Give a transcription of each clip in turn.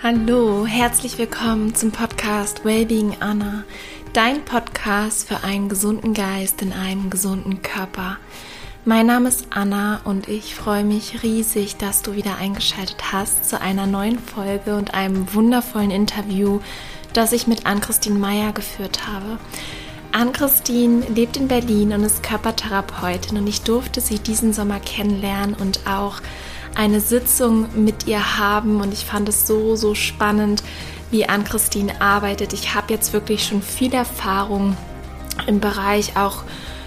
Hallo, herzlich willkommen zum Podcast Wellbeing Anna, dein Podcast für einen gesunden Geist in einem gesunden Körper. Mein Name ist Anna und ich freue mich riesig, dass du wieder eingeschaltet hast zu einer neuen Folge und einem wundervollen Interview, das ich mit Ann-Christine Meyer geführt habe. Ann-Christine lebt in Berlin und ist Körpertherapeutin und ich durfte sie diesen Sommer kennenlernen und auch eine Sitzung mit ihr haben. Und ich fand es so, so spannend, wie Ann-Christine arbeitet. Ich habe jetzt wirklich schon viel Erfahrung im Bereich auch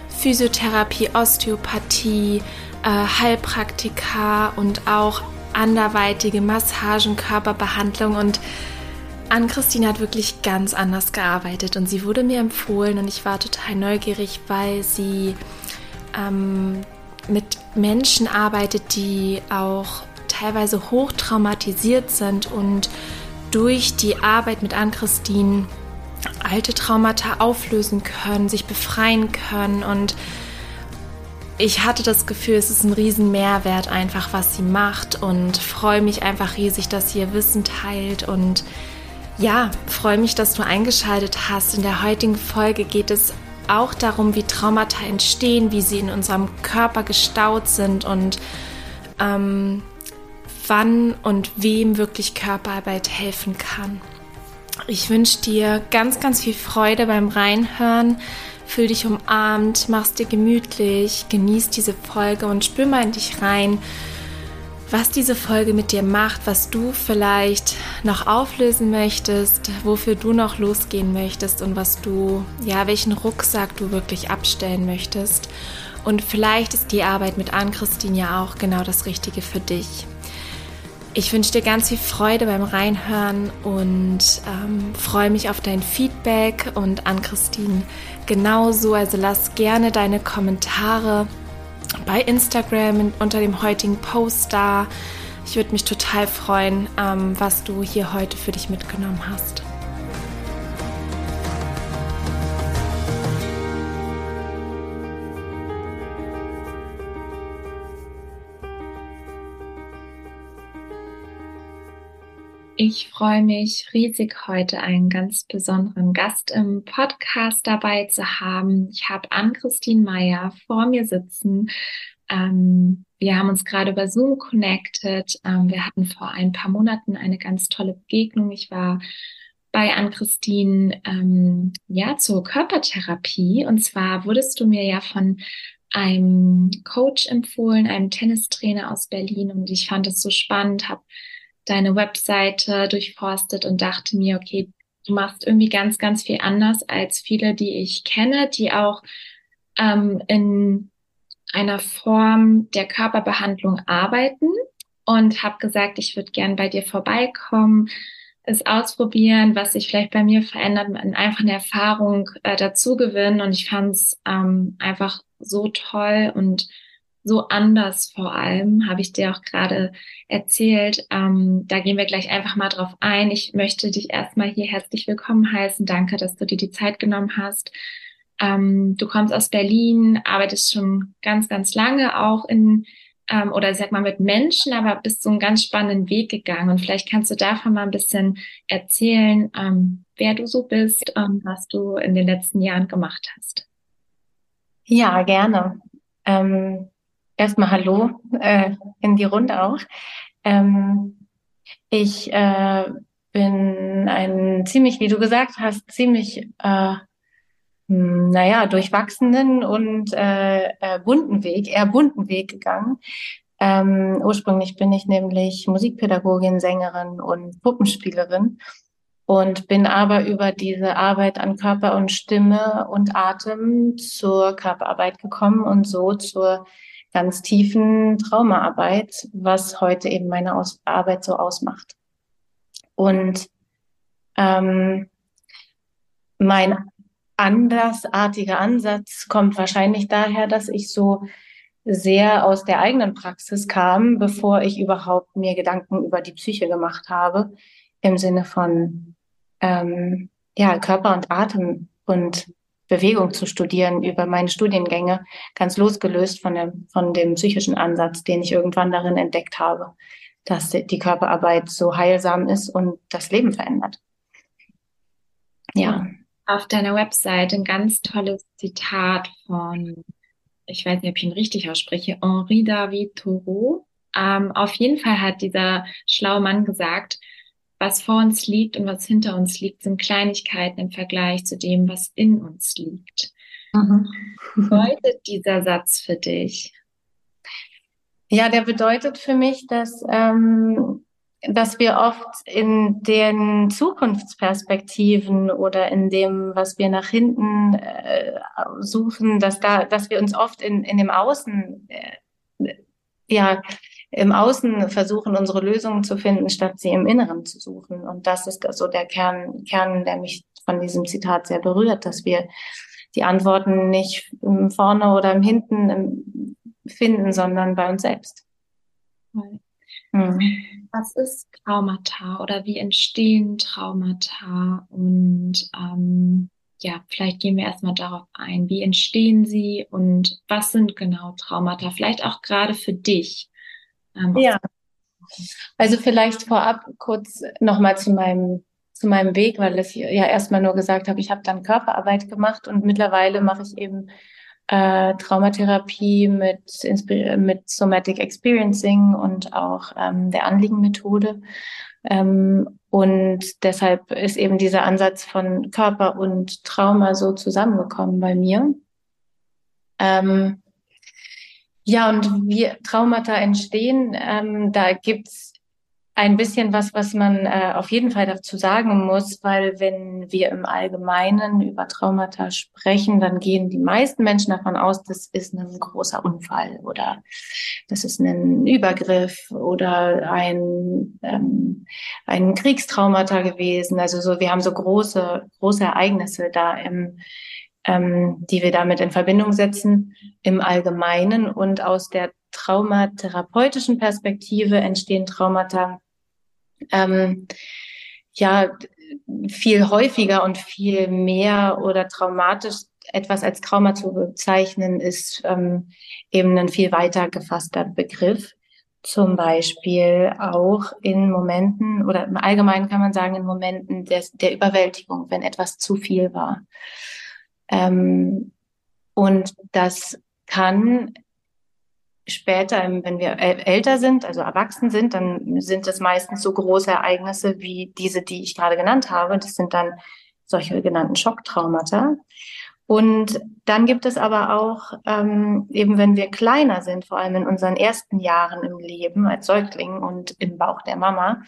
Physiotherapie, Osteopathie, äh, Heilpraktika und auch anderweitige Massagen, Körperbehandlung. Und Ann-Christine hat wirklich ganz anders gearbeitet. Und sie wurde mir empfohlen. Und ich war total neugierig, weil sie ähm, mit Menschen arbeitet, die auch teilweise hoch traumatisiert sind und durch die Arbeit mit Ann-Christine alte Traumata auflösen können, sich befreien können und ich hatte das Gefühl, es ist ein riesen Mehrwert einfach, was sie macht und freue mich einfach riesig, dass sie ihr Wissen teilt und ja, freue mich, dass du eingeschaltet hast. In der heutigen Folge geht es auch darum, wie Traumata entstehen, wie sie in unserem Körper gestaut sind und ähm, wann und wem wirklich Körperarbeit helfen kann. Ich wünsche dir ganz, ganz viel Freude beim Reinhören. Fühl dich umarmt, mach's dir gemütlich, genieß diese Folge und spür mal in dich rein, was diese Folge mit dir macht, was du vielleicht noch auflösen möchtest, wofür du noch losgehen möchtest und was du, ja, welchen Rucksack du wirklich abstellen möchtest. Und vielleicht ist die Arbeit mit Ann-Christine ja auch genau das Richtige für dich. Ich wünsche dir ganz viel Freude beim Reinhören und ähm, freue mich auf dein Feedback und Ann-Christine genauso. Also lass gerne deine Kommentare bei Instagram unter dem heutigen Post da. Ich würde mich total freuen, ähm, was du hier heute für dich mitgenommen hast. Ich freue mich riesig, heute einen ganz besonderen Gast im Podcast dabei zu haben. Ich habe Ann-Christine Meyer vor mir sitzen. Ähm, wir haben uns gerade über Zoom connected. Ähm, wir hatten vor ein paar Monaten eine ganz tolle Begegnung. Ich war bei Ann-Christine ähm, ja zur Körpertherapie. Und zwar wurdest du mir ja von einem Coach empfohlen, einem Tennistrainer aus Berlin. Und ich fand es so spannend, habe deine Webseite durchforstet und dachte mir, okay, du machst irgendwie ganz, ganz viel anders als viele, die ich kenne, die auch ähm, in einer Form der Körperbehandlung arbeiten. Und habe gesagt, ich würde gern bei dir vorbeikommen, es ausprobieren, was sich vielleicht bei mir verändert, einfach eine Erfahrung äh, dazu gewinnen. Und ich fand es ähm, einfach so toll und so anders vor allem, habe ich dir auch gerade erzählt. Ähm, da gehen wir gleich einfach mal drauf ein. Ich möchte dich erstmal hier herzlich willkommen heißen. Danke, dass du dir die Zeit genommen hast. Ähm, du kommst aus Berlin, arbeitest schon ganz, ganz lange auch in ähm, oder sag mal mit Menschen, aber bist so einen ganz spannenden Weg gegangen. Und vielleicht kannst du davon mal ein bisschen erzählen, ähm, wer du so bist und was du in den letzten Jahren gemacht hast. Ja, gerne. Ähm, Erstmal Hallo äh, in die Runde auch. Ähm, ich äh, bin ein ziemlich, wie du gesagt hast, ziemlich, äh, hm, naja, durchwachsenen und äh, äh, bunten Weg, eher bunten Weg gegangen. Ähm, ursprünglich bin ich nämlich Musikpädagogin, Sängerin und Puppenspielerin und bin aber über diese Arbeit an Körper und Stimme und Atem zur Körperarbeit gekommen und so zur ganz tiefen Traumaarbeit, was heute eben meine Aus Arbeit so ausmacht. Und ähm, mein andersartiger Ansatz kommt wahrscheinlich daher, dass ich so sehr aus der eigenen Praxis kam, bevor ich überhaupt mir Gedanken über die Psyche gemacht habe, im Sinne von ähm, ja Körper und Atem und Bewegung zu studieren über meine Studiengänge, ganz losgelöst von dem, von dem psychischen Ansatz, den ich irgendwann darin entdeckt habe. dass die Körperarbeit so heilsam ist und das Leben verändert. Ja. Auf deiner Website ein ganz tolles Zitat von, ich weiß nicht, ob ich ihn richtig ausspreche, Henri David Thoreau. Ähm, auf jeden Fall hat dieser schlaue Mann gesagt, was vor uns liegt und was hinter uns liegt, sind Kleinigkeiten im Vergleich zu dem, was in uns liegt. Mhm. Bedeutet dieser Satz für dich? Ja, der bedeutet für mich, dass, ähm, dass wir oft in den Zukunftsperspektiven oder in dem, was wir nach hinten äh, suchen, dass da, dass wir uns oft in, in dem Außen, äh, ja, im Außen versuchen, unsere Lösungen zu finden, statt sie im Inneren zu suchen. Und das ist so der Kern, Kern, der mich von diesem Zitat sehr berührt, dass wir die Antworten nicht vorne oder im Hinten finden, sondern bei uns selbst. Mhm. Was ist Traumata oder wie entstehen Traumata? Und ähm, ja, vielleicht gehen wir erstmal darauf ein. Wie entstehen sie und was sind genau Traumata? Vielleicht auch gerade für dich. Ähm, ja. Also vielleicht vorab kurz nochmal zu meinem zu meinem Weg, weil ich ja erstmal nur gesagt habe, ich habe dann Körperarbeit gemacht und mittlerweile mache ich eben äh, Traumatherapie mit, mit Somatic Experiencing und auch ähm, der Anliegenmethode. Ähm, und deshalb ist eben dieser Ansatz von Körper und Trauma so zusammengekommen bei mir. Ähm, ja, und wie Traumata entstehen, ähm, da gibt's ein bisschen was, was man äh, auf jeden Fall dazu sagen muss, weil wenn wir im Allgemeinen über Traumata sprechen, dann gehen die meisten Menschen davon aus, das ist ein großer Unfall oder das ist ein Übergriff oder ein, ähm, ein Kriegstraumata gewesen. Also so, wir haben so große, große Ereignisse da im, ähm, die wir damit in Verbindung setzen im Allgemeinen und aus der traumatherapeutischen Perspektive entstehen Traumata ähm, ja viel häufiger und viel mehr oder traumatisch etwas als Trauma zu bezeichnen, ist ähm, eben ein viel weiter gefasster Begriff. Zum Beispiel auch in Momenten oder im Allgemeinen kann man sagen, in Momenten des, der Überwältigung, wenn etwas zu viel war. Ähm, und das kann später, wenn wir älter sind, also erwachsen sind, dann sind es meistens so große Ereignisse wie diese, die ich gerade genannt habe. Das sind dann solche genannten Schocktraumata. Und dann gibt es aber auch, ähm, eben wenn wir kleiner sind, vor allem in unseren ersten Jahren im Leben als Säugling und im Bauch der Mama,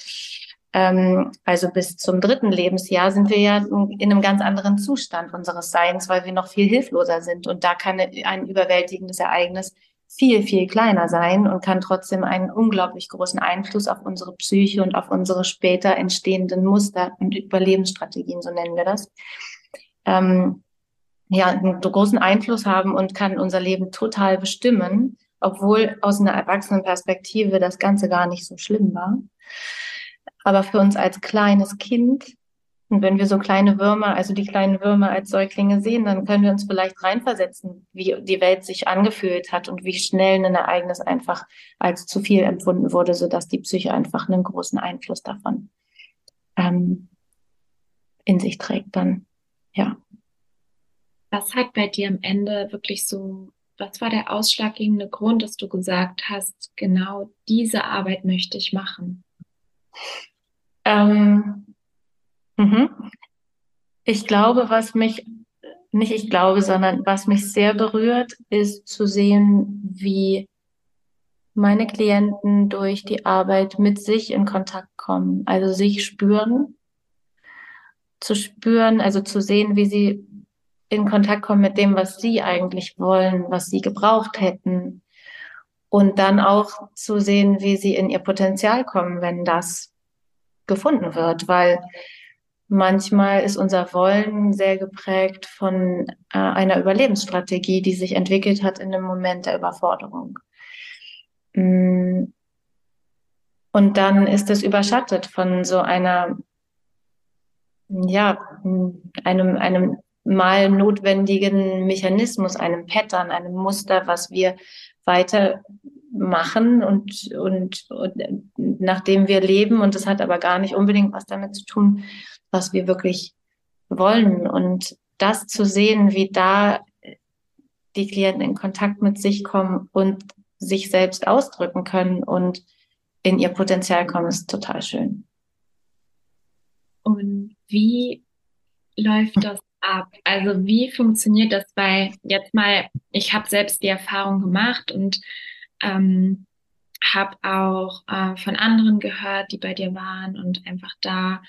also bis zum dritten Lebensjahr, sind wir ja in einem ganz anderen Zustand unseres Seins, weil wir noch viel hilfloser sind. Und da kann ein überwältigendes Ereignis viel, viel kleiner sein und kann trotzdem einen unglaublich großen Einfluss auf unsere Psyche und auf unsere später entstehenden Muster und Überlebensstrategien, so nennen wir das, ähm, ja, einen großen Einfluss haben und kann unser Leben total bestimmen, obwohl aus einer Erwachsenenperspektive das Ganze gar nicht so schlimm war. Aber für uns als kleines Kind und wenn wir so kleine Würmer, also die kleinen Würmer als Säuglinge sehen, dann können wir uns vielleicht reinversetzen, wie die Welt sich angefühlt hat und wie schnell ein Ereignis einfach als zu viel empfunden wurde, sodass die Psyche einfach einen großen Einfluss davon ähm, in sich trägt dann. Ja. Was hat bei dir am Ende wirklich so, was war der ausschlaggebende Grund, dass du gesagt hast, genau diese Arbeit möchte ich machen? Ähm, Mhm. Ich glaube, was mich, nicht ich glaube, sondern was mich sehr berührt, ist zu sehen, wie meine Klienten durch die Arbeit mit sich in Kontakt kommen, also sich spüren, zu spüren, also zu sehen, wie sie in Kontakt kommen mit dem, was sie eigentlich wollen, was sie gebraucht hätten. Und dann auch zu sehen, wie sie in ihr Potenzial kommen, wenn das gefunden wird, weil Manchmal ist unser Wollen sehr geprägt von äh, einer Überlebensstrategie, die sich entwickelt hat in dem Moment der Überforderung. Mm. Und dann ist es überschattet von so einer, ja, einem, einem mal notwendigen Mechanismus, einem Pattern, einem Muster, was wir weiter machen und, und, und nachdem wir leben. Und das hat aber gar nicht unbedingt was damit zu tun, was wir wirklich wollen. Und das zu sehen, wie da die Klienten in Kontakt mit sich kommen und sich selbst ausdrücken können und in ihr Potenzial kommen, ist total schön. Und wie läuft das ab? Also wie funktioniert das? Weil jetzt mal, ich habe selbst die Erfahrung gemacht und ähm, habe auch äh, von anderen gehört, die bei dir waren und einfach da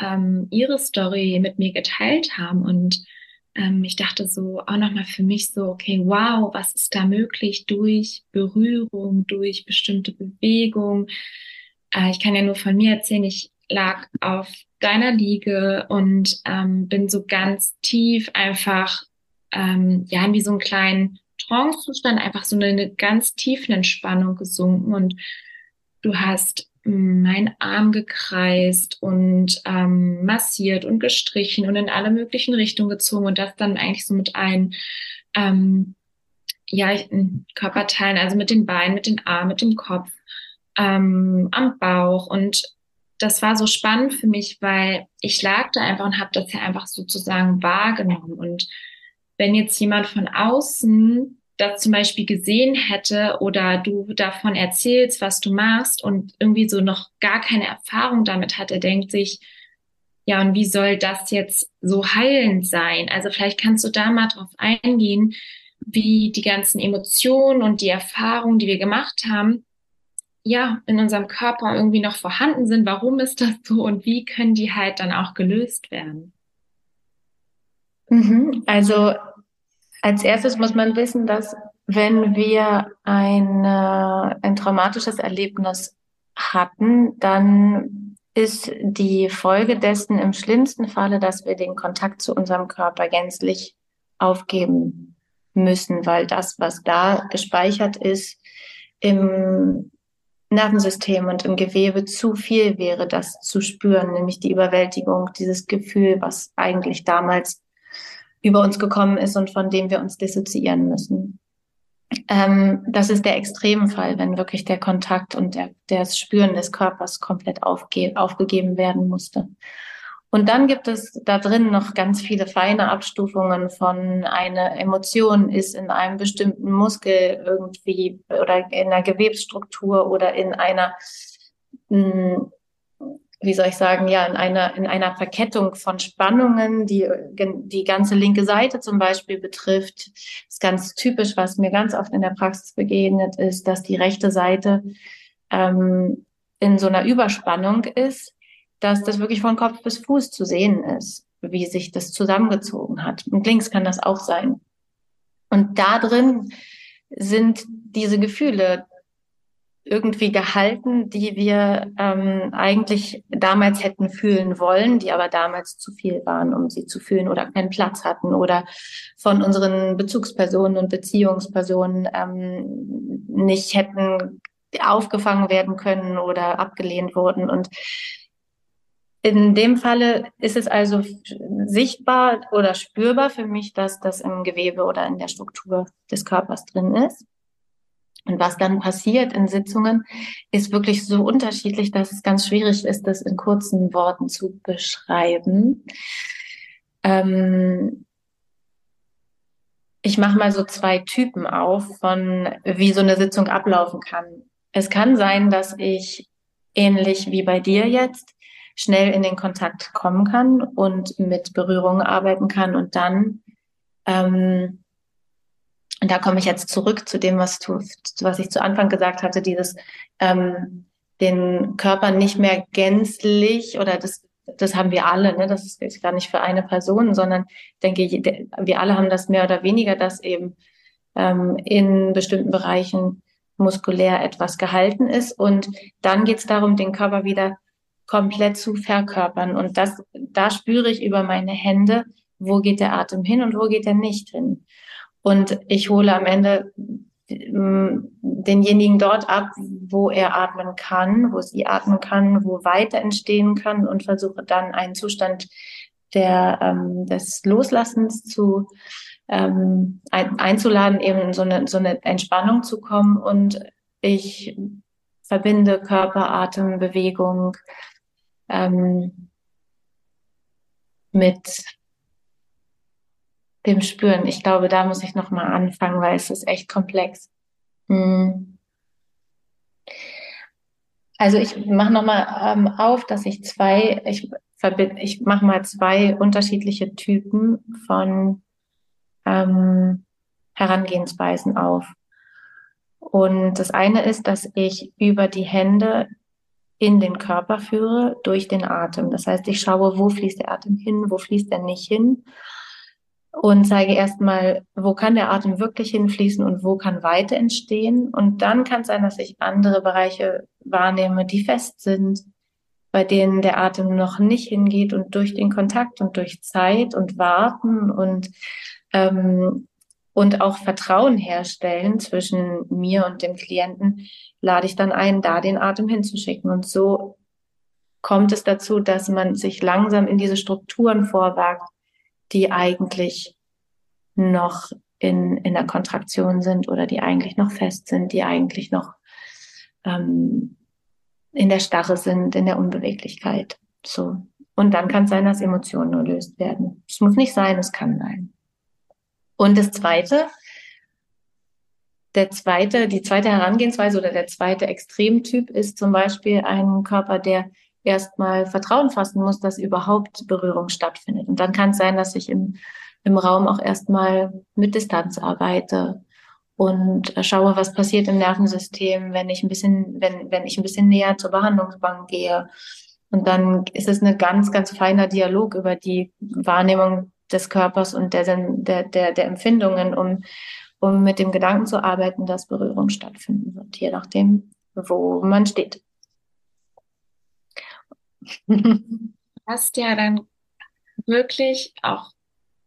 ähm, ihre Story mit mir geteilt haben. Und ähm, ich dachte so auch nochmal für mich so, okay, wow, was ist da möglich durch Berührung, durch bestimmte Bewegung. Äh, ich kann ja nur von mir erzählen, ich lag auf deiner Liege und ähm, bin so ganz tief einfach, ähm, ja, wie so einen kleinen Trance-Zustand, einfach so eine, ganz tiefe Entspannung gesunken und du hast meinen Arm gekreist und ähm, massiert und gestrichen und in alle möglichen Richtungen gezogen und das dann eigentlich so mit ein ähm, ja, Körperteilen, also mit den Beinen, mit den Armen, mit dem Kopf, ähm, am Bauch und das war so spannend für mich, weil ich lag da einfach und habe das ja einfach sozusagen wahrgenommen. Und wenn jetzt jemand von außen das zum Beispiel gesehen hätte oder du davon erzählst, was du machst und irgendwie so noch gar keine Erfahrung damit hat, er denkt sich, ja, und wie soll das jetzt so heilend sein? Also vielleicht kannst du da mal drauf eingehen, wie die ganzen Emotionen und die Erfahrungen, die wir gemacht haben, ja, in unserem Körper irgendwie noch vorhanden sind. Warum ist das so und wie können die halt dann auch gelöst werden? Mhm. Also als erstes muss man wissen, dass wenn wir ein, ein traumatisches Erlebnis hatten, dann ist die Folge dessen im schlimmsten Falle, dass wir den Kontakt zu unserem Körper gänzlich aufgeben müssen, weil das, was da gespeichert ist, im Nervensystem und im Gewebe zu viel wäre, das zu spüren, nämlich die Überwältigung, dieses Gefühl, was eigentlich damals über uns gekommen ist und von dem wir uns dissoziieren müssen. Ähm, das ist der Extremfall, wenn wirklich der Kontakt und der, das Spüren des Körpers komplett aufge aufgegeben werden musste. Und dann gibt es da drin noch ganz viele feine Abstufungen von eine Emotion ist in einem bestimmten Muskel irgendwie oder in einer Gewebsstruktur oder in einer, hm, wie soll ich sagen, ja, in einer, in einer Verkettung von Spannungen, die die ganze linke Seite zum Beispiel betrifft. Ist ganz typisch, was mir ganz oft in der Praxis begegnet ist, dass die rechte Seite ähm, in so einer Überspannung ist dass das wirklich von Kopf bis Fuß zu sehen ist, wie sich das zusammengezogen hat. Und links kann das auch sein. Und da drin sind diese Gefühle irgendwie gehalten, die wir ähm, eigentlich damals hätten fühlen wollen, die aber damals zu viel waren, um sie zu fühlen oder keinen Platz hatten oder von unseren Bezugspersonen und Beziehungspersonen ähm, nicht hätten aufgefangen werden können oder abgelehnt wurden. Und in dem Falle ist es also sichtbar oder spürbar für mich, dass das im Gewebe oder in der Struktur des Körpers drin ist. Und was dann passiert in Sitzungen, ist wirklich so unterschiedlich, dass es ganz schwierig ist, das in kurzen Worten zu beschreiben. Ähm ich mache mal so zwei Typen auf von, wie so eine Sitzung ablaufen kann. Es kann sein, dass ich ähnlich wie bei dir jetzt schnell in den Kontakt kommen kann und mit Berührungen arbeiten kann und dann ähm, und da komme ich jetzt zurück zu dem, was, du, was ich zu Anfang gesagt hatte, dieses ähm, den Körper nicht mehr gänzlich oder das, das haben wir alle, ne? das ist gar nicht für eine Person, sondern ich denke, wir alle haben das mehr oder weniger, dass eben ähm, in bestimmten Bereichen muskulär etwas gehalten ist. Und dann geht es darum, den Körper wieder komplett zu verkörpern. Und das, da spüre ich über meine Hände, wo geht der Atem hin und wo geht er nicht hin. Und ich hole am Ende mm, denjenigen dort ab, wo er atmen kann, wo sie atmen kann, wo weiter entstehen kann und versuche dann einen Zustand der, ähm, des Loslassens zu ähm, ein, einzuladen, eben so eine, so eine Entspannung zu kommen. Und ich verbinde Körper, Atem, Bewegung ähm, mit dem Spüren. Ich glaube, da muss ich noch mal anfangen, weil es ist echt komplex. Hm. Also ich mache noch mal ähm, auf, dass ich zwei, ich verbinde, ich mache mal zwei unterschiedliche Typen von ähm, Herangehensweisen auf. Und das eine ist, dass ich über die Hände in den Körper führe durch den Atem. Das heißt, ich schaue, wo fließt der Atem hin, wo fließt er nicht hin und zeige erstmal, wo kann der Atem wirklich hinfließen und wo kann Weite entstehen. Und dann kann es sein, dass ich andere Bereiche wahrnehme, die fest sind, bei denen der Atem noch nicht hingeht und durch den Kontakt und durch Zeit und Warten und ähm, und auch Vertrauen herstellen zwischen mir und dem Klienten, lade ich dann ein, da den Atem hinzuschicken. Und so kommt es dazu, dass man sich langsam in diese Strukturen vorwagt, die eigentlich noch in, in der Kontraktion sind oder die eigentlich noch fest sind, die eigentlich noch ähm, in der Starre sind, in der Unbeweglichkeit. So. Und dann kann es sein, dass Emotionen nur löst werden. Es muss nicht sein, es kann sein. Und das zweite, der zweite, die zweite Herangehensweise oder der zweite Extremtyp ist zum Beispiel ein Körper, der erstmal Vertrauen fassen muss, dass überhaupt Berührung stattfindet. Und dann kann es sein, dass ich im, im Raum auch erstmal mit Distanz arbeite und schaue, was passiert im Nervensystem, wenn ich ein bisschen, wenn, wenn ich ein bisschen näher zur Behandlungsbank gehe. Und dann ist es ein ganz, ganz feiner Dialog über die Wahrnehmung des Körpers und der, der, der, der Empfindungen, um, um mit dem Gedanken zu arbeiten, dass Berührung stattfinden wird, je nachdem, wo man steht. Du hast ja dann wirklich auch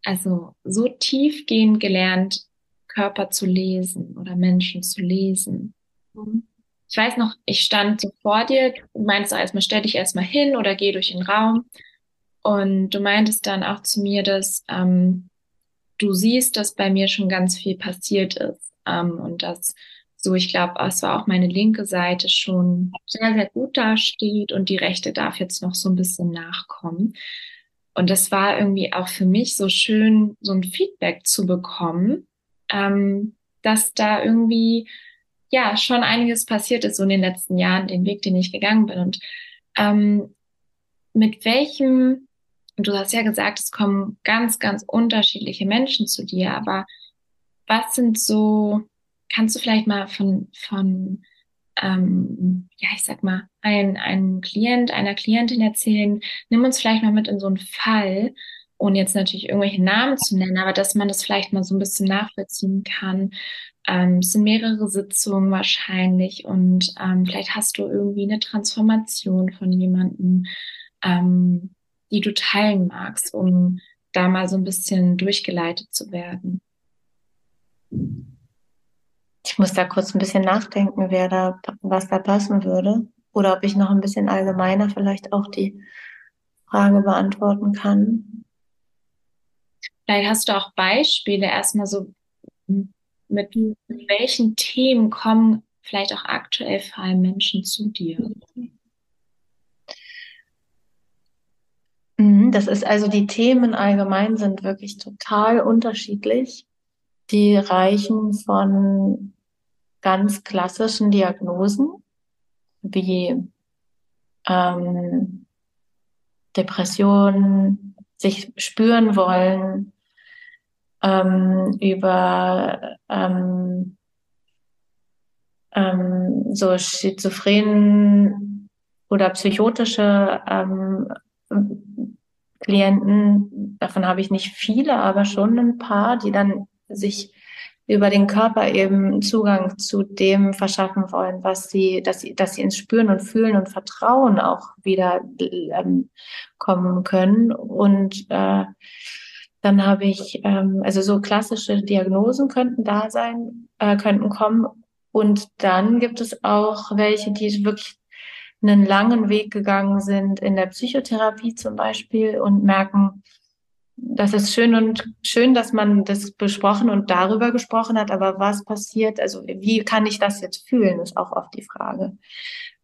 also so tiefgehend gelernt, Körper zu lesen oder Menschen zu lesen. Mhm. Ich weiß noch, ich stand so vor dir, du meinst erstmal, stell dich erstmal hin oder geh durch den Raum. Und du meintest dann auch zu mir, dass ähm, du siehst, dass bei mir schon ganz viel passiert ist ähm, und dass so, ich glaube, es war auch meine linke Seite schon sehr, sehr gut dasteht und die rechte darf jetzt noch so ein bisschen nachkommen. Und das war irgendwie auch für mich so schön, so ein Feedback zu bekommen, ähm, dass da irgendwie ja schon einiges passiert ist so in den letzten Jahren, den Weg, den ich gegangen bin. Und ähm, mit welchem du hast ja gesagt, es kommen ganz, ganz unterschiedliche Menschen zu dir, aber was sind so, kannst du vielleicht mal von, von ähm, ja, ich sag mal, ein, ein Klient, einer Klientin erzählen, nimm uns vielleicht mal mit in so einen Fall, ohne jetzt natürlich irgendwelche Namen zu nennen, aber dass man das vielleicht mal so ein bisschen nachvollziehen kann. Ähm, es sind mehrere Sitzungen wahrscheinlich und ähm, vielleicht hast du irgendwie eine Transformation von jemandem. Ähm, die du teilen magst, um da mal so ein bisschen durchgeleitet zu werden? Ich muss da kurz ein bisschen nachdenken, wer da, was da passen würde. Oder ob ich noch ein bisschen allgemeiner vielleicht auch die Frage beantworten kann. Vielleicht hast du auch Beispiele erstmal so, mit, welchen Themen kommen vielleicht auch aktuell vor allem Menschen zu dir? Mhm, das ist also, die Themen allgemein sind wirklich total unterschiedlich. Die reichen von ganz klassischen Diagnosen wie ähm, Depression, sich spüren wollen, ähm, über ähm, ähm, so schizophrenen oder psychotische ähm, Klienten, davon habe ich nicht viele, aber schon ein paar, die dann sich über den Körper eben Zugang zu dem verschaffen wollen, was sie, dass sie, dass sie ins Spüren und Fühlen und Vertrauen auch wieder ähm, kommen können. Und äh, dann habe ich, ähm, also so klassische Diagnosen könnten da sein, äh, könnten kommen. Und dann gibt es auch welche, die wirklich einen langen Weg gegangen sind in der Psychotherapie zum Beispiel und merken, das ist schön und schön, dass man das besprochen und darüber gesprochen hat, aber was passiert, also wie kann ich das jetzt fühlen, ist auch oft die Frage.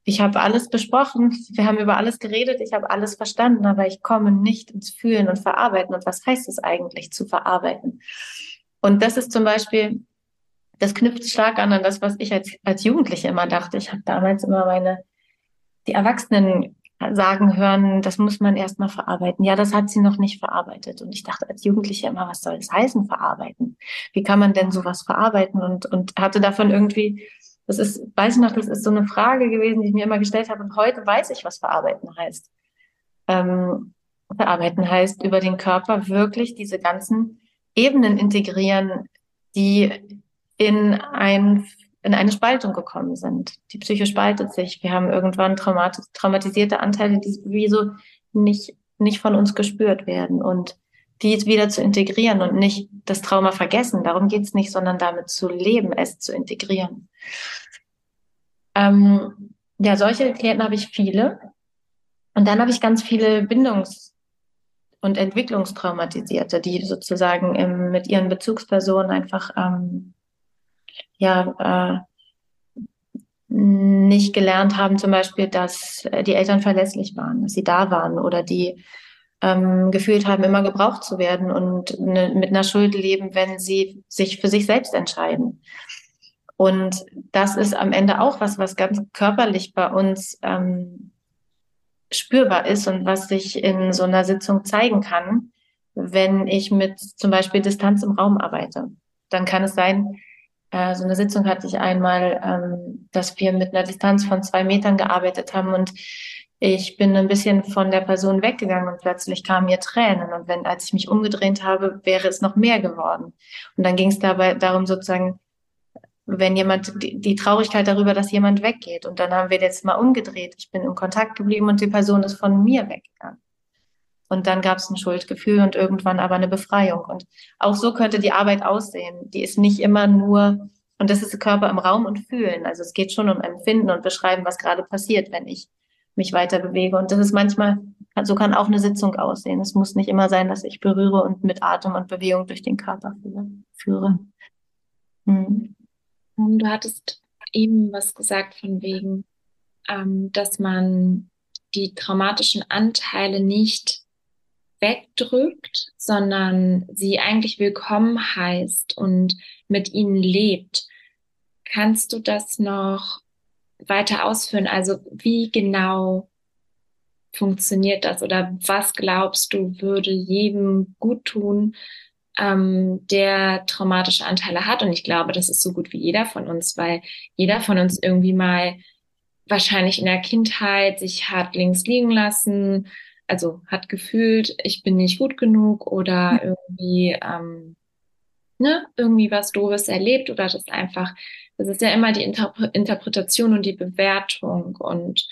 Ich habe alles besprochen, wir haben über alles geredet, ich habe alles verstanden, aber ich komme nicht ins Fühlen und Verarbeiten. Und was heißt es eigentlich zu verarbeiten? Und das ist zum Beispiel, das knüpft stark an an das, was ich als, als Jugendliche immer dachte. Ich habe damals immer meine, die Erwachsenen sagen hören, das muss man erstmal verarbeiten. Ja, das hat sie noch nicht verarbeitet. Und ich dachte als Jugendliche immer, was soll das heißen, verarbeiten? Wie kann man denn sowas verarbeiten? Und, und hatte davon irgendwie, das ist, weiß ich noch, das ist so eine Frage gewesen, die ich mir immer gestellt habe. Und heute weiß ich, was verarbeiten heißt. Ähm, verarbeiten heißt, über den Körper wirklich diese ganzen Ebenen integrieren, die in ein in eine Spaltung gekommen sind. Die Psyche spaltet sich. Wir haben irgendwann traumatis traumatisierte Anteile, die wie so nicht, nicht von uns gespürt werden und die wieder zu integrieren und nicht das Trauma vergessen. Darum geht's nicht, sondern damit zu leben, es zu integrieren. Ähm, ja, solche Klienten habe ich viele. Und dann habe ich ganz viele Bindungs- und Entwicklungstraumatisierte, die sozusagen im, mit ihren Bezugspersonen einfach ähm, ja äh, nicht gelernt haben, zum Beispiel, dass äh, die Eltern verlässlich waren, dass sie da waren oder die ähm, gefühlt haben, immer gebraucht zu werden und ne, mit einer Schuld leben, wenn sie sich für sich selbst entscheiden. Und das ist am Ende auch was, was ganz körperlich bei uns ähm, spürbar ist und was sich in so einer Sitzung zeigen kann, wenn ich mit zum Beispiel Distanz im Raum arbeite. Dann kann es sein, äh, so eine Sitzung hatte ich einmal, ähm, dass wir mit einer Distanz von zwei Metern gearbeitet haben und ich bin ein bisschen von der Person weggegangen und plötzlich kamen mir Tränen. Und wenn, als ich mich umgedreht habe, wäre es noch mehr geworden. Und dann ging es dabei darum, sozusagen, wenn jemand, die, die Traurigkeit darüber, dass jemand weggeht. Und dann haben wir jetzt mal umgedreht. Ich bin in Kontakt geblieben und die Person ist von mir weggegangen. Und dann gab es ein Schuldgefühl und irgendwann aber eine Befreiung. Und auch so könnte die Arbeit aussehen. Die ist nicht immer nur, und das ist Körper im Raum und Fühlen. Also es geht schon um Empfinden und Beschreiben, was gerade passiert, wenn ich mich weiter bewege. Und das ist manchmal, so kann auch eine Sitzung aussehen. Es muss nicht immer sein, dass ich berühre und mit Atem und Bewegung durch den Körper führe. Hm. Du hattest eben was gesagt von wegen, ähm, dass man die traumatischen Anteile nicht wegdrückt, sondern sie eigentlich willkommen heißt und mit ihnen lebt. Kannst du das noch weiter ausführen? Also wie genau funktioniert das oder was glaubst du würde jedem gut tun, ähm, der traumatische Anteile hat? Und ich glaube, das ist so gut wie jeder von uns, weil jeder von uns irgendwie mal wahrscheinlich in der Kindheit sich hat links liegen lassen, also hat gefühlt, ich bin nicht gut genug oder hm. irgendwie, ähm, ne, irgendwie was Doofes erlebt oder das einfach, das ist ja immer die Interpre Interpretation und die Bewertung und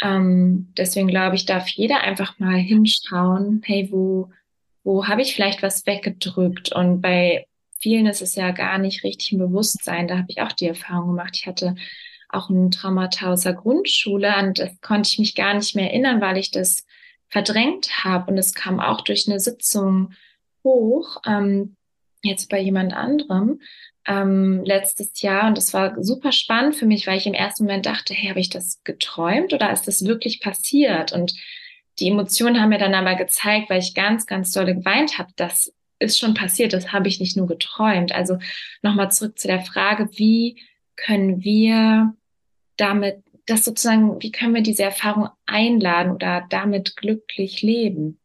ähm, deswegen glaube ich, darf jeder einfach mal hinschauen, hey, wo, wo habe ich vielleicht was weggedrückt und bei vielen ist es ja gar nicht richtig im Bewusstsein. Da habe ich auch die Erfahrung gemacht. Ich hatte auch ein Traumata aus der Grundschule, an das konnte ich mich gar nicht mehr erinnern, weil ich das verdrängt habe. Und es kam auch durch eine Sitzung hoch, ähm, jetzt bei jemand anderem, ähm, letztes Jahr. Und das war super spannend für mich, weil ich im ersten Moment dachte, hey, habe ich das geträumt oder ist das wirklich passiert? Und die Emotionen haben mir dann aber gezeigt, weil ich ganz, ganz doll geweint habe, das ist schon passiert, das habe ich nicht nur geträumt. Also nochmal zurück zu der Frage, wie können wir damit das sozusagen, wie können wir diese Erfahrung einladen oder damit glücklich leben?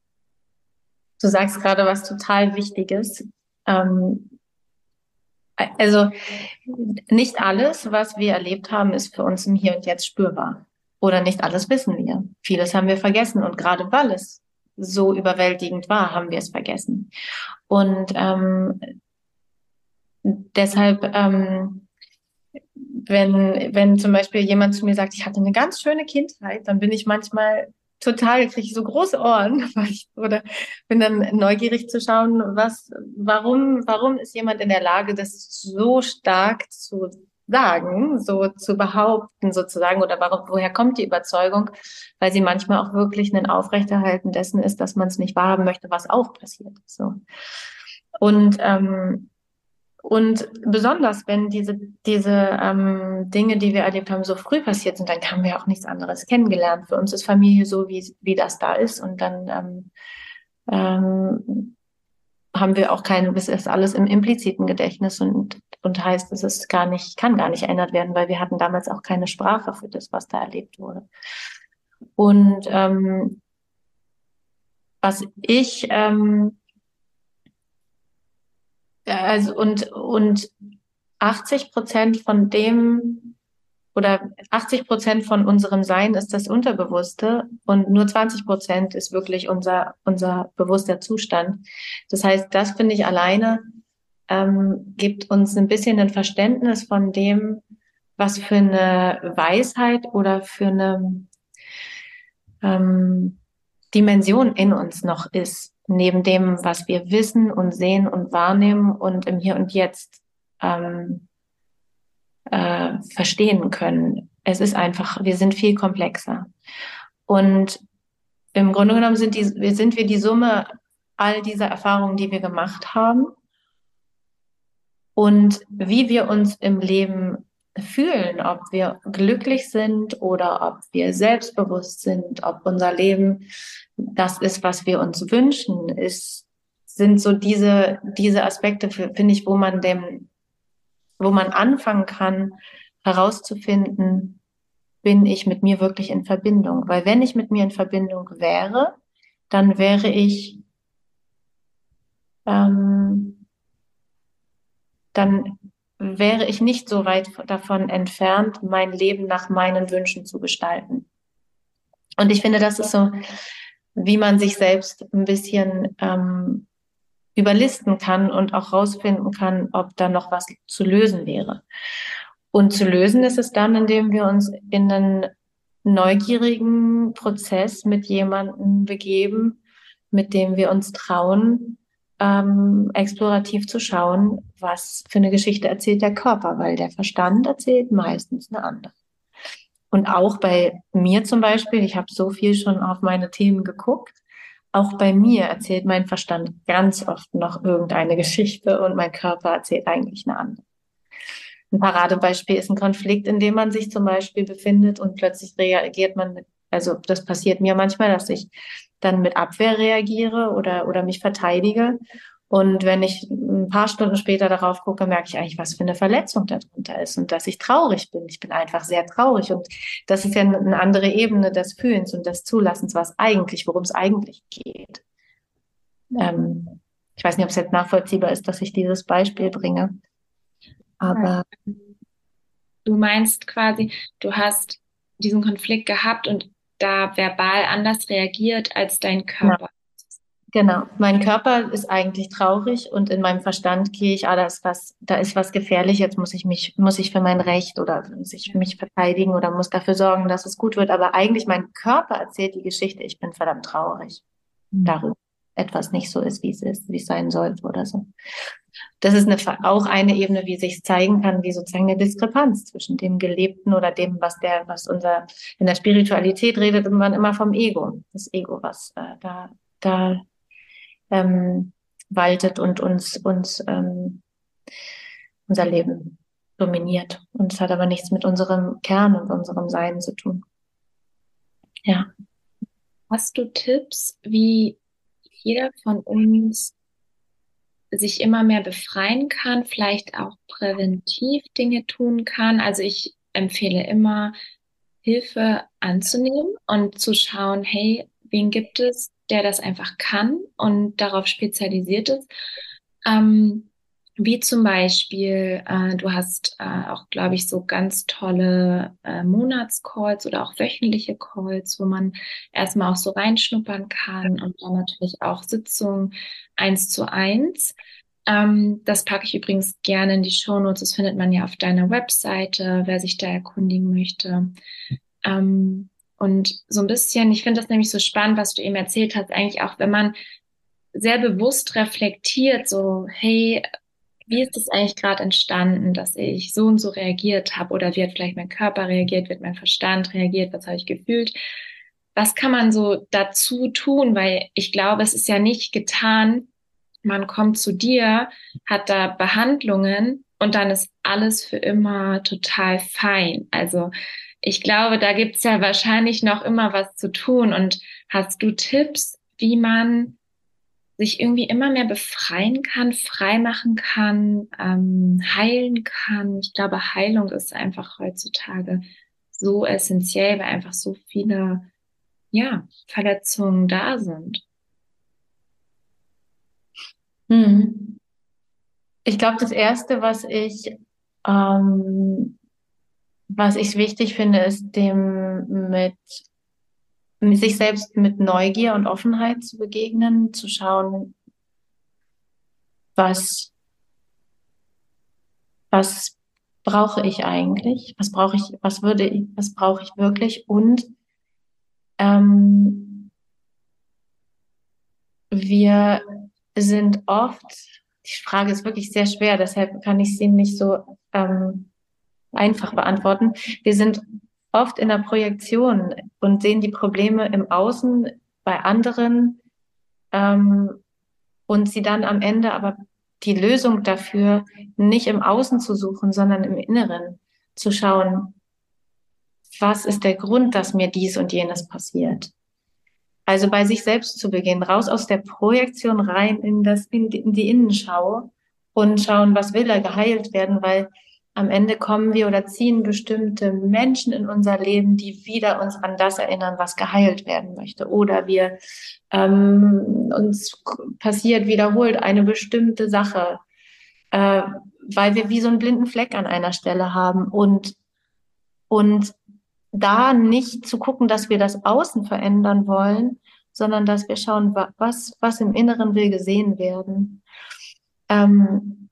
Du sagst gerade was total Wichtiges. Ähm, also nicht alles, was wir erlebt haben, ist für uns im Hier und Jetzt spürbar. Oder nicht alles wissen wir. Vieles haben wir vergessen. Und gerade weil es so überwältigend war, haben wir es vergessen. Und ähm, deshalb ähm, wenn, wenn zum Beispiel jemand zu mir sagt, ich hatte eine ganz schöne Kindheit, dann bin ich manchmal total, kriege ich so große Ohren, oder bin dann neugierig zu schauen, was, warum, warum ist jemand in der Lage, das so stark zu sagen, so zu behaupten sozusagen, oder warum, woher kommt die Überzeugung? Weil sie manchmal auch wirklich ein Aufrechterhalten dessen ist, dass man es nicht wahrhaben möchte, was auch passiert. So. Und ähm, und besonders, wenn diese, diese ähm, Dinge, die wir erlebt haben, so früh passiert sind, dann haben wir auch nichts anderes kennengelernt. Für uns ist Familie so, wie, wie das da ist. Und dann ähm, ähm, haben wir auch keine, das ist alles im impliziten Gedächtnis und, und heißt, es ist gar nicht, kann gar nicht erinnert werden, weil wir hatten damals auch keine Sprache für das, was da erlebt wurde. Und ähm, was ich ähm, also und, und 80 Prozent von dem oder 80 Prozent von unserem Sein ist das Unterbewusste und nur 20 Prozent ist wirklich unser, unser bewusster Zustand. Das heißt, das finde ich alleine ähm, gibt uns ein bisschen ein Verständnis von dem, was für eine Weisheit oder für eine ähm, Dimension in uns noch ist neben dem, was wir wissen und sehen und wahrnehmen und im Hier und Jetzt ähm, äh, verstehen können. Es ist einfach, wir sind viel komplexer. Und im Grunde genommen sind, die, sind wir die Summe all dieser Erfahrungen, die wir gemacht haben. Und wie wir uns im Leben fühlen, ob wir glücklich sind oder ob wir selbstbewusst sind, ob unser Leben das ist, was wir uns wünschen, ist, sind so diese, diese Aspekte, finde ich, wo man dem, wo man anfangen kann, herauszufinden, bin ich mit mir wirklich in Verbindung? Weil wenn ich mit mir in Verbindung wäre, dann wäre ich, ähm, dann wäre ich nicht so weit davon entfernt, mein Leben nach meinen Wünschen zu gestalten. Und ich finde, das ist so, wie man sich selbst ein bisschen ähm, überlisten kann und auch rausfinden kann, ob da noch was zu lösen wäre. Und zu lösen ist es dann, indem wir uns in einen neugierigen Prozess mit jemandem begeben, mit dem wir uns trauen, ähm, explorativ zu schauen, was für eine Geschichte erzählt der Körper, weil der Verstand erzählt meistens eine andere. Und auch bei mir zum Beispiel, ich habe so viel schon auf meine Themen geguckt, auch bei mir erzählt mein Verstand ganz oft noch irgendeine Geschichte und mein Körper erzählt eigentlich eine andere. Ein Paradebeispiel ist ein Konflikt, in dem man sich zum Beispiel befindet und plötzlich reagiert man mit, also das passiert mir manchmal, dass ich dann mit Abwehr reagiere oder, oder mich verteidige. Und wenn ich ein paar Stunden später darauf gucke, merke ich eigentlich, was für eine Verletzung darunter ist und dass ich traurig bin. Ich bin einfach sehr traurig. Und das ist ja eine andere Ebene des Fühlens und des Zulassens, was eigentlich, worum es eigentlich geht. Ähm, ich weiß nicht, ob es jetzt nachvollziehbar ist, dass ich dieses Beispiel bringe. Aber. Du meinst quasi, du hast diesen Konflikt gehabt und da verbal anders reagiert als dein Körper. Ja. Genau, mein Körper ist eigentlich traurig und in meinem Verstand gehe ich, ah, da ist was, da ist was gefährlich, jetzt muss ich mich, muss ich für mein Recht oder muss ich mich verteidigen oder muss dafür sorgen, dass es gut wird. Aber eigentlich mein Körper erzählt die Geschichte, ich bin verdammt traurig mhm. darüber, etwas nicht so ist, wie es ist, wie es sein sollte oder so das ist eine, auch eine Ebene, wie sich zeigen kann, wie sozusagen eine Diskrepanz zwischen dem Gelebten oder dem, was der, was unser in der Spiritualität redet, man immer vom Ego, das Ego, was äh, da da ähm, waltet und uns uns ähm, unser Leben dominiert. Und es hat aber nichts mit unserem Kern und unserem Sein zu tun. Ja. Hast du Tipps, wie jeder von uns sich immer mehr befreien kann, vielleicht auch präventiv Dinge tun kann. Also ich empfehle immer, Hilfe anzunehmen und zu schauen, hey, wen gibt es, der das einfach kann und darauf spezialisiert ist. Ähm, wie zum Beispiel, äh, du hast äh, auch, glaube ich, so ganz tolle äh, Monatscalls oder auch wöchentliche Calls, wo man erstmal auch so reinschnuppern kann und dann natürlich auch Sitzungen eins zu eins. Ähm, das packe ich übrigens gerne in die Shownotes. Das findet man ja auf deiner Webseite, wer sich da erkundigen möchte. Ähm, und so ein bisschen, ich finde das nämlich so spannend, was du eben erzählt hast, eigentlich auch, wenn man sehr bewusst reflektiert, so, hey, wie ist das eigentlich gerade entstanden, dass ich so und so reagiert habe? Oder wie hat vielleicht mein Körper reagiert, wird mein Verstand reagiert, was habe ich gefühlt? Was kann man so dazu tun? Weil ich glaube, es ist ja nicht getan, man kommt zu dir, hat da Behandlungen und dann ist alles für immer total fein. Also ich glaube, da gibt's ja wahrscheinlich noch immer was zu tun. Und hast du Tipps, wie man sich irgendwie immer mehr befreien kann, frei machen kann, ähm, heilen kann? Ich glaube, Heilung ist einfach heutzutage so essentiell, weil einfach so viele ja, Verletzungen da sind. Hm. Ich glaube, das Erste, was ich, ähm, was ich wichtig finde, ist dem mit sich selbst mit Neugier und Offenheit zu begegnen, zu schauen, was, was brauche ich eigentlich? Was brauche ich, was würde ich, was brauche ich wirklich? Und ähm, wir sind oft, die Frage ist wirklich sehr schwer, deshalb kann ich sie nicht so ähm, einfach beantworten. Wir sind oft in der Projektion und sehen die Probleme im Außen bei anderen ähm, und sie dann am Ende aber die Lösung dafür nicht im Außen zu suchen, sondern im Inneren zu schauen, was ist der Grund, dass mir dies und jenes passiert. Also bei sich selbst zu beginnen, raus aus der Projektion rein in das, in die, in die Innenschau und schauen, was will er geheilt werden, weil am Ende kommen wir oder ziehen bestimmte Menschen in unser Leben, die wieder uns an das erinnern, was geheilt werden möchte. Oder wir ähm, uns passiert wiederholt eine bestimmte Sache, äh, weil wir wie so einen blinden Fleck an einer Stelle haben und und da nicht zu gucken, dass wir das Außen verändern wollen, sondern dass wir schauen, was, was im Inneren will gesehen werden. Ähm,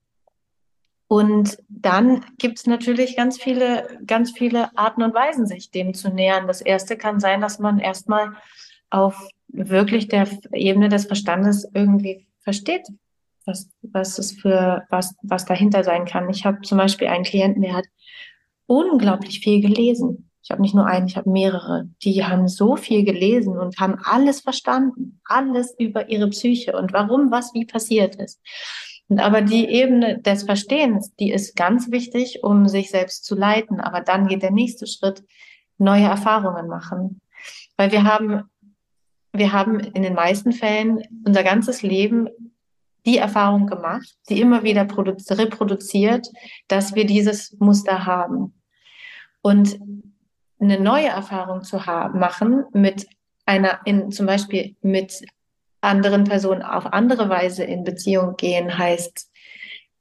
und dann gibt es natürlich ganz viele, ganz viele Arten und Weisen, sich dem zu nähern. Das erste kann sein, dass man erstmal auf wirklich der Ebene des Verstandes irgendwie versteht, was, was es für, was, was dahinter sein kann. Ich habe zum Beispiel einen Klienten, der hat unglaublich viel gelesen. Ich habe nicht nur einen, ich habe mehrere. Die haben so viel gelesen und haben alles verstanden, alles über ihre Psyche und warum was wie passiert ist. Aber die Ebene des Verstehens, die ist ganz wichtig, um sich selbst zu leiten. Aber dann geht der nächste Schritt, neue Erfahrungen machen. Weil wir haben, wir haben in den meisten Fällen unser ganzes Leben die Erfahrung gemacht, die immer wieder reproduziert, dass wir dieses Muster haben. Und eine neue Erfahrung zu haben, machen mit einer, in, zum Beispiel mit anderen Personen auf andere Weise in Beziehung gehen, heißt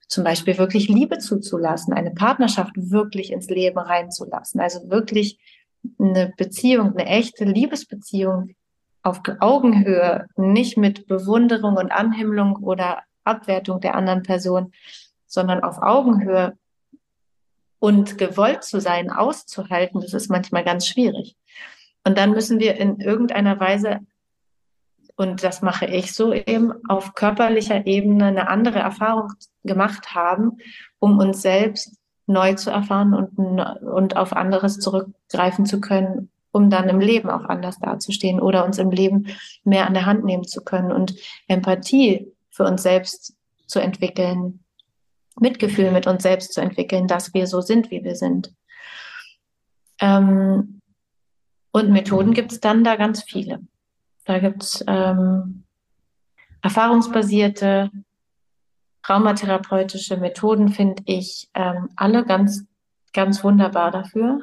zum Beispiel wirklich Liebe zuzulassen, eine Partnerschaft wirklich ins Leben reinzulassen, also wirklich eine Beziehung, eine echte Liebesbeziehung auf Augenhöhe, nicht mit Bewunderung und Anhimmlung oder Abwertung der anderen Person, sondern auf Augenhöhe und gewollt zu sein, auszuhalten, das ist manchmal ganz schwierig. Und dann müssen wir in irgendeiner Weise, und das mache ich so eben, auf körperlicher Ebene eine andere Erfahrung gemacht haben, um uns selbst neu zu erfahren und, und auf anderes zurückgreifen zu können, um dann im Leben auch anders dazustehen oder uns im Leben mehr an der Hand nehmen zu können und Empathie für uns selbst zu entwickeln, Mitgefühl mit uns selbst zu entwickeln, dass wir so sind, wie wir sind. Ähm, und Methoden gibt es dann da ganz viele. Da gibt es ähm, erfahrungsbasierte, traumatherapeutische Methoden, finde ich ähm, alle ganz, ganz wunderbar dafür.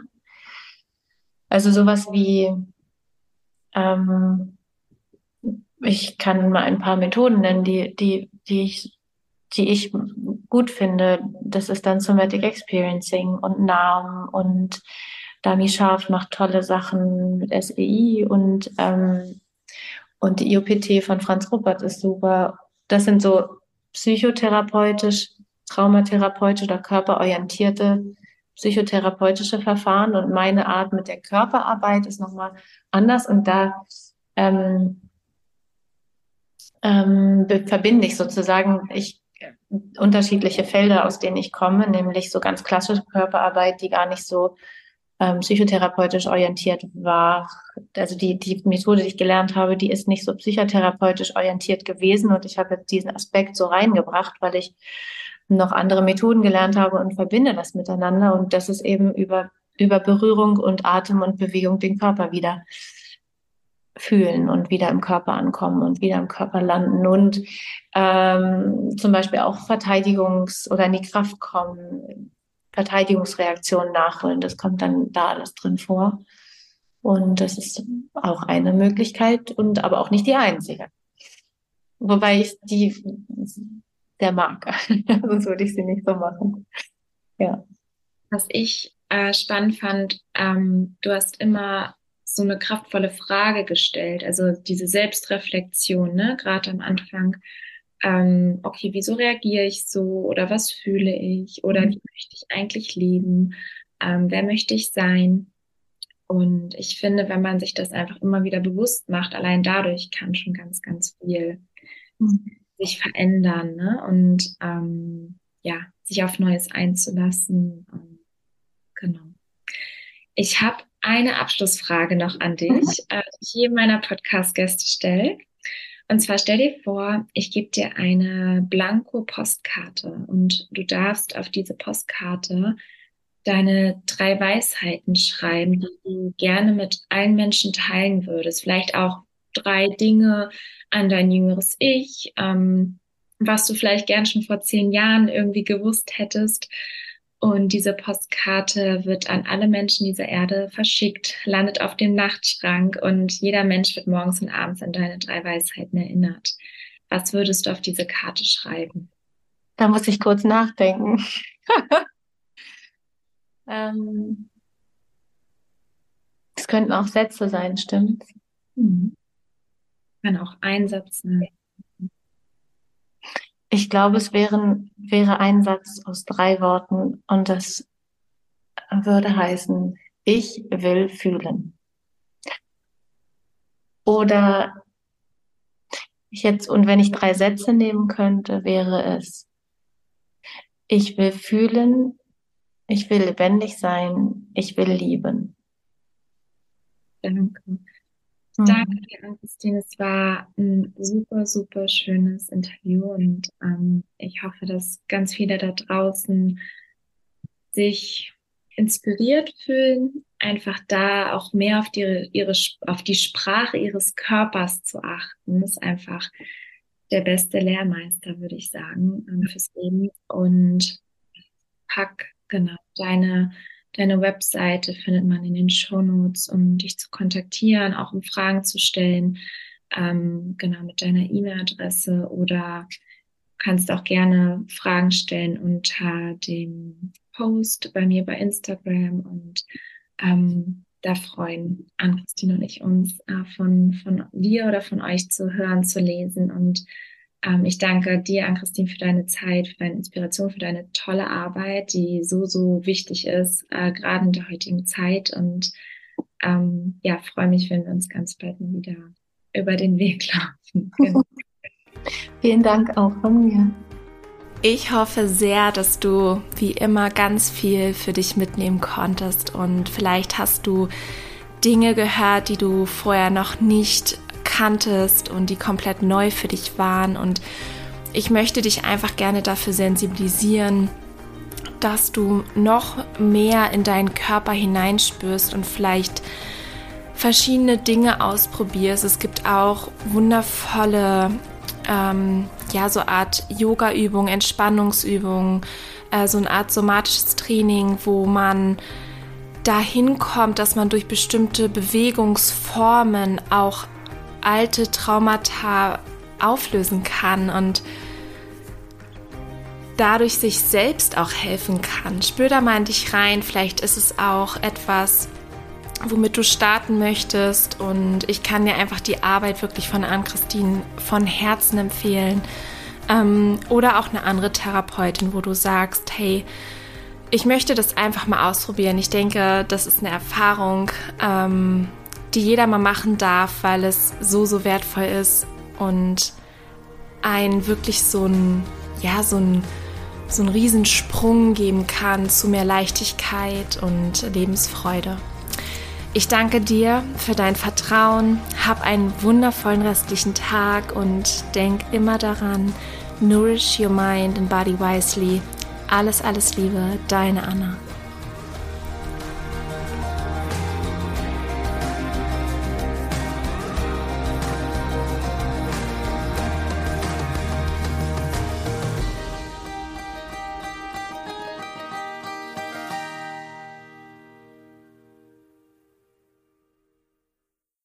Also sowas wie, ähm, ich kann mal ein paar Methoden nennen, die, die, die ich die ich gut finde, das ist dann Somatic Experiencing und Namen und Dani Scharf macht tolle Sachen mit SEI und, ähm, und die IOPT von Franz Ruppert ist super. Das sind so psychotherapeutisch, traumatherapeutisch oder körperorientierte psychotherapeutische Verfahren und meine Art mit der Körperarbeit ist nochmal anders und da ähm, ähm, verbinde ich sozusagen, ich unterschiedliche Felder, aus denen ich komme, nämlich so ganz klassische Körperarbeit, die gar nicht so ähm, psychotherapeutisch orientiert war. Also die, die Methode, die ich gelernt habe, die ist nicht so psychotherapeutisch orientiert gewesen. Und ich habe jetzt diesen Aspekt so reingebracht, weil ich noch andere Methoden gelernt habe und verbinde das miteinander. Und das ist eben über, über Berührung und Atem und Bewegung den Körper wieder fühlen und wieder im Körper ankommen und wieder im Körper landen. Und ähm, zum Beispiel auch Verteidigungs- oder in die Kraft kommen, Verteidigungsreaktionen nachholen. Das kommt dann da alles drin vor. Und das ist auch eine Möglichkeit und aber auch nicht die einzige. Wobei ich die der mag. Sonst würde ich sie nicht so machen. Ja. Was ich äh, spannend fand, ähm, du hast immer so eine kraftvolle Frage gestellt, also diese Selbstreflexion, ne, gerade am Anfang. Ähm, okay, wieso reagiere ich so oder was fühle ich oder mhm. wie möchte ich eigentlich leben? Ähm, wer möchte ich sein? Und ich finde, wenn man sich das einfach immer wieder bewusst macht, allein dadurch kann schon ganz, ganz viel mhm. sich verändern ne? und ähm, ja, sich auf Neues einzulassen. genau. Ich habe eine Abschlussfrage noch an dich, mhm. die ich jedem meiner Podcast-Gäste stelle. Und zwar stell dir vor, ich gebe dir eine Blanko-Postkarte und du darfst auf diese Postkarte deine drei Weisheiten schreiben, die du gerne mit allen Menschen teilen würdest. Vielleicht auch drei Dinge an dein jüngeres Ich, ähm, was du vielleicht gern schon vor zehn Jahren irgendwie gewusst hättest und diese Postkarte wird an alle Menschen dieser Erde verschickt, landet auf dem Nachtschrank und jeder Mensch wird morgens und abends an deine drei Weisheiten erinnert. Was würdest du auf diese Karte schreiben? Da muss ich kurz nachdenken. ähm, es könnten auch Sätze sein, stimmt? Mhm. Kann auch ein Satz sein. Ich glaube, es wären, wäre ein Satz aus drei Worten und das würde heißen, ich will fühlen. Oder ich jetzt, und wenn ich drei Sätze nehmen könnte, wäre es, ich will fühlen, ich will lebendig sein, ich will lieben. Danke. Mhm. Danke dir, Christine. Es war ein super, super schönes Interview und ähm, ich hoffe, dass ganz viele da draußen sich inspiriert fühlen, einfach da auch mehr auf die, ihre, auf die Sprache ihres Körpers zu achten. Das ist einfach der beste Lehrmeister, würde ich sagen, ähm, fürs Leben. Und pack genau deine Deine Webseite findet man in den Shownotes, um dich zu kontaktieren, auch um Fragen zu stellen, ähm, genau mit deiner E-Mail-Adresse oder kannst auch gerne Fragen stellen unter dem Post bei mir bei Instagram und ähm, da freuen Ann-Christine und ich uns äh, von, von dir oder von euch zu hören, zu lesen und ähm, ich danke dir, Ann-Christine, für deine Zeit, für deine Inspiration, für deine tolle Arbeit, die so, so wichtig ist, äh, gerade in der heutigen Zeit. Und ähm, ja, freue mich, wenn wir uns ganz bald wieder über den Weg laufen. Genau. Vielen Dank auch von mir. Ich hoffe sehr, dass du wie immer ganz viel für dich mitnehmen konntest und vielleicht hast du Dinge gehört, die du vorher noch nicht kanntest und die komplett neu für dich waren. Und ich möchte dich einfach gerne dafür sensibilisieren, dass du noch mehr in deinen Körper hineinspürst und vielleicht verschiedene Dinge ausprobierst. Es gibt auch wundervolle, ähm, ja, so Art Yoga-Übungen, Entspannungsübungen, äh, so eine Art somatisches Training, wo man dahin kommt, dass man durch bestimmte Bewegungsformen auch alte Traumata auflösen kann und dadurch sich selbst auch helfen kann. Spür da mal in dich rein, vielleicht ist es auch etwas, womit du starten möchtest und ich kann dir einfach die Arbeit wirklich von Ann-Christine von Herzen empfehlen ähm, oder auch eine andere Therapeutin, wo du sagst, hey, ich möchte das einfach mal ausprobieren. Ich denke, das ist eine Erfahrung, ähm, die jeder mal machen darf, weil es so, so wertvoll ist und ein wirklich so ein, ja, so ein so einen Riesensprung geben kann zu mehr Leichtigkeit und Lebensfreude. Ich danke dir für dein Vertrauen, hab einen wundervollen restlichen Tag und denk immer daran, nourish your mind and body wisely. Alles, alles Liebe, deine Anna.